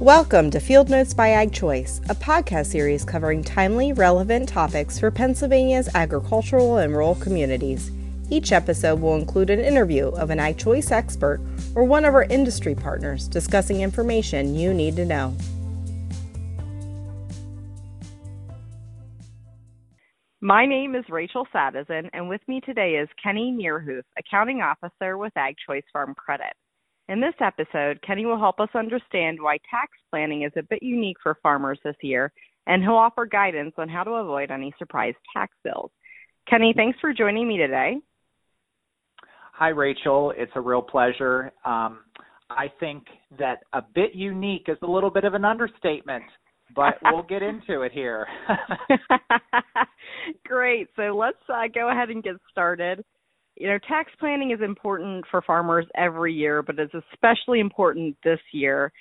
Welcome to Field Notes by Ag Choice, a podcast series covering timely, relevant topics for Pennsylvania's agricultural and rural communities. Each episode will include an interview of an Ag Choice expert or one of our industry partners discussing information you need to know. My name is Rachel Sadison, and with me today is Kenny Meerhuth, Accounting Officer with Ag Choice Farm Credit. In this episode, Kenny will help us understand why tax planning is a bit unique for farmers this year, and he'll offer guidance on how to avoid any surprise tax bills. Kenny, thanks for joining me today. Hi, Rachel. It's a real pleasure. Um, I think that a bit unique is a little bit of an understatement, but we'll get into it here. Great. So let's uh, go ahead and get started you know, tax planning is important for farmers every year, but it's especially important this year.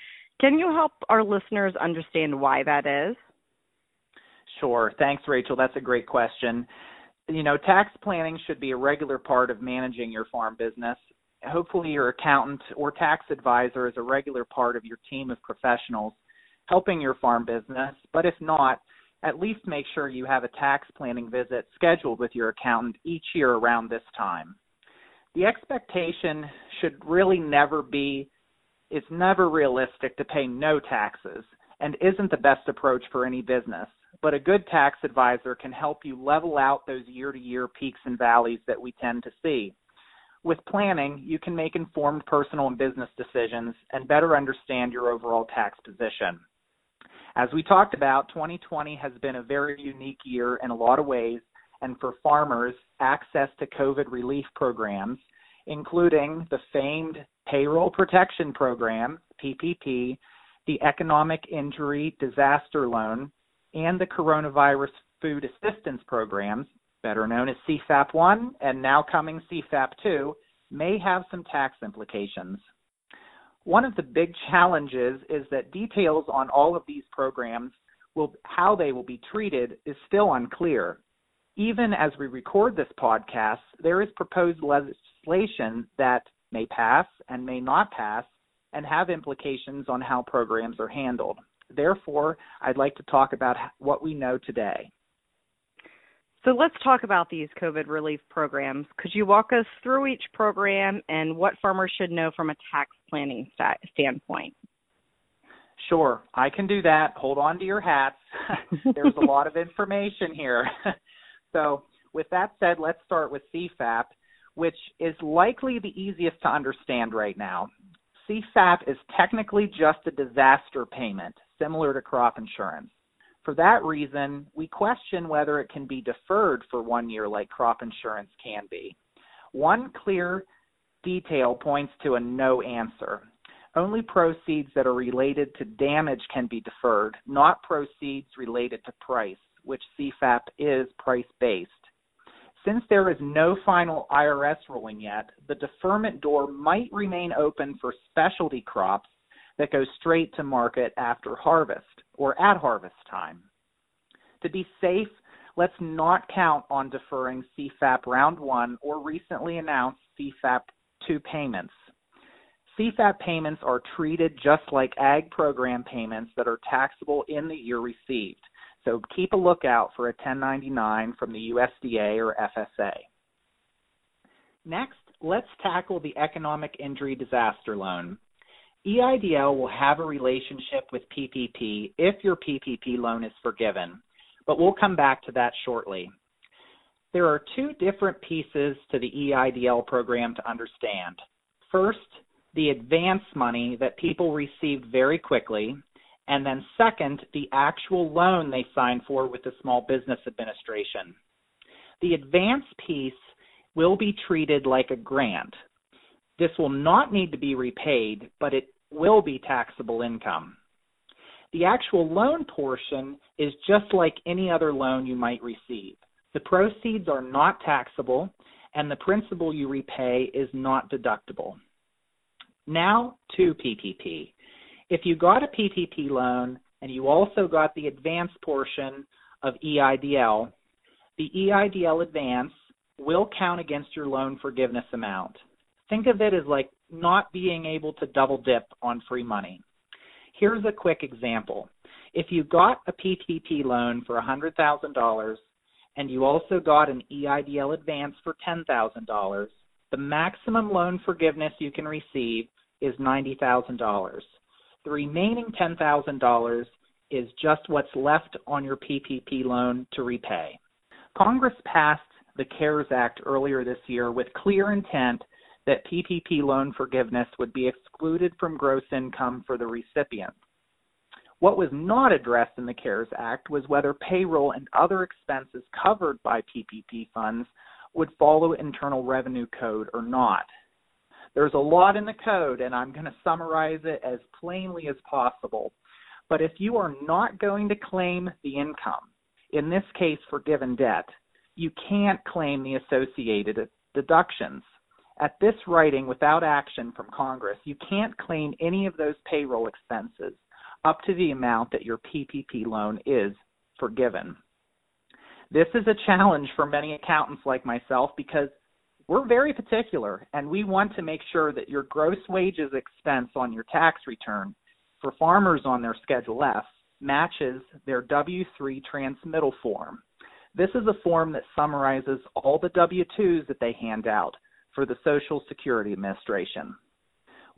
Can you help our listeners understand why that is? Sure. Thanks, Rachel. That's a great question. You know, tax planning should be a regular part of managing your farm business. Hopefully, your accountant or tax advisor is a regular part of your team of professionals helping your farm business. But if not, at least make sure you have a tax planning visit scheduled with your accountant each year around this time. The expectation should really never be it's never realistic to pay no taxes and isn't the best approach for any business. But a good tax advisor can help you level out those year to year peaks and valleys that we tend to see. With planning, you can make informed personal and business decisions and better understand your overall tax position. As we talked about, 2020 has been a very unique year in a lot of ways, and for farmers, access to COVID relief programs, including the famed Payroll Protection Program, PPP, the Economic Injury Disaster Loan, and the Coronavirus Food Assistance Programs, better known as CFAP 1 and now coming CFAP 2, may have some tax implications. One of the big challenges is that details on all of these programs will how they will be treated is still unclear. Even as we record this podcast, there is proposed legislation that may pass and may not pass and have implications on how programs are handled. Therefore, I'd like to talk about what we know today. So let's talk about these COVID relief programs. Could you walk us through each program and what farmers should know from a tax planning standpoint? Sure, I can do that. Hold on to your hats. There's a lot of information here. so, with that said, let's start with CFAP, which is likely the easiest to understand right now. CFAP is technically just a disaster payment, similar to crop insurance. For that reason, we question whether it can be deferred for one year like crop insurance can be. One clear detail points to a no answer. Only proceeds that are related to damage can be deferred, not proceeds related to price, which CFAP is price based. Since there is no final IRS ruling yet, the deferment door might remain open for specialty crops that go straight to market after harvest or at harvest time. To be safe, let's not count on deferring CFAP round one or recently announced CFAP two payments. CFAP payments are treated just like ag program payments that are taxable in the year received. So keep a lookout for a 1099 from the USDA or FSA. Next, let's tackle the Economic Injury Disaster Loan. EIDL will have a relationship with PPP if your PPP loan is forgiven, but we'll come back to that shortly. There are two different pieces to the EIDL program to understand. First, the advance money that people received very quickly, and then second, the actual loan they signed for with the Small Business Administration. The advance piece will be treated like a grant, this will not need to be repaid, but it will be taxable income. The actual loan portion is just like any other loan you might receive. The proceeds are not taxable, and the principal you repay is not deductible. Now to PPP. If you got a PPP loan and you also got the advance portion of EIDL, the EIDL advance will count against your loan forgiveness amount think of it as like not being able to double dip on free money. Here's a quick example. If you got a PPP loan for $100,000 and you also got an EIDL advance for $10,000, the maximum loan forgiveness you can receive is $90,000. The remaining $10,000 is just what's left on your PPP loan to repay. Congress passed the CARES Act earlier this year with clear intent that PPP loan forgiveness would be excluded from gross income for the recipient. What was not addressed in the CARES Act was whether payroll and other expenses covered by PPP funds would follow Internal Revenue Code or not. There's a lot in the code, and I'm going to summarize it as plainly as possible. But if you are not going to claim the income, in this case forgiven debt, you can't claim the associated deductions. At this writing, without action from Congress, you can't claim any of those payroll expenses up to the amount that your PPP loan is forgiven. This is a challenge for many accountants like myself because we're very particular and we want to make sure that your gross wages expense on your tax return for farmers on their Schedule F matches their W 3 transmittal form. This is a form that summarizes all the W 2s that they hand out for the Social Security Administration.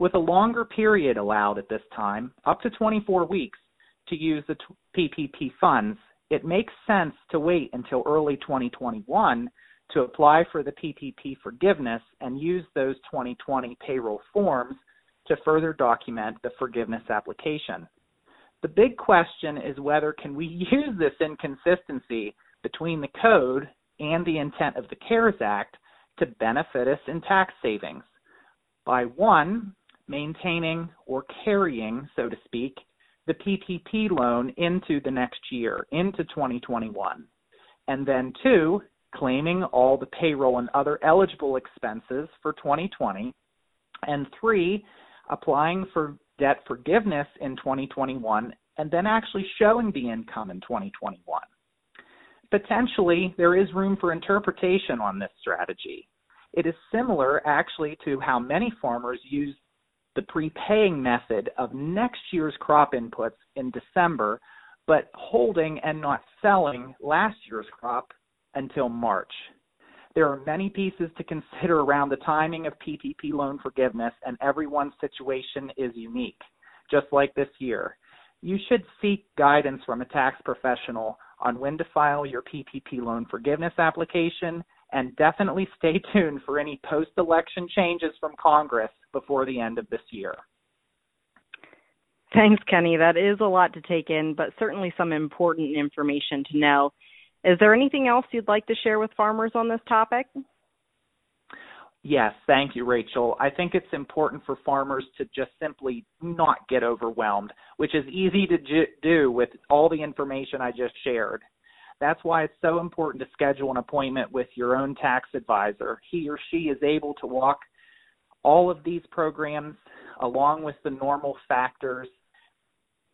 With a longer period allowed at this time, up to 24 weeks, to use the PPP funds, it makes sense to wait until early 2021 to apply for the PPP forgiveness and use those 2020 payroll forms to further document the forgiveness application. The big question is whether can we use this inconsistency between the code and the intent of the CARES Act to benefit us in tax savings by one maintaining or carrying, so to speak, the PPP loan into the next year, into 2021. And then two, claiming all the payroll and other eligible expenses for 2020. And three, applying for debt forgiveness in 2021 and then actually showing the income in 2021. Potentially, there is room for interpretation on this strategy. It is similar actually to how many farmers use the prepaying method of next year's crop inputs in December, but holding and not selling last year's crop until March. There are many pieces to consider around the timing of PPP loan forgiveness, and everyone's situation is unique, just like this year. You should seek guidance from a tax professional on when to file your PPP loan forgiveness application and definitely stay tuned for any post election changes from Congress before the end of this year. Thanks, Kenny. That is a lot to take in, but certainly some important information to know. Is there anything else you'd like to share with farmers on this topic? Yes, thank you, Rachel. I think it's important for farmers to just simply not get overwhelmed, which is easy to do with all the information I just shared. That's why it's so important to schedule an appointment with your own tax advisor. He or she is able to walk all of these programs along with the normal factors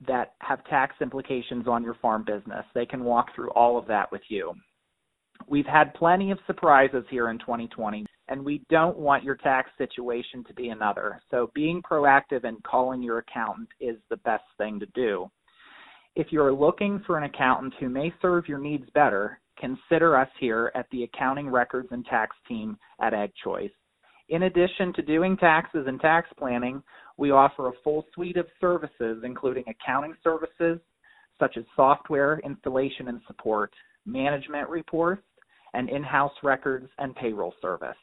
that have tax implications on your farm business. They can walk through all of that with you. We've had plenty of surprises here in 2020, and we don't want your tax situation to be another. So, being proactive and calling your accountant is the best thing to do. If you're looking for an accountant who may serve your needs better, consider us here at the Accounting Records and Tax Team at AgChoice. In addition to doing taxes and tax planning, we offer a full suite of services, including accounting services such as software installation and support, management reports, and in house records and payroll service.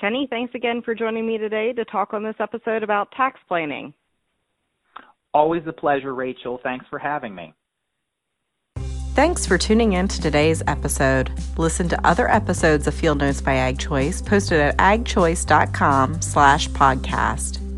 Kenny, thanks again for joining me today to talk on this episode about tax planning. Always a pleasure, Rachel. Thanks for having me. Thanks for tuning in to today's episode. Listen to other episodes of Field Notes by AgChoice posted at agchoice.com slash podcast.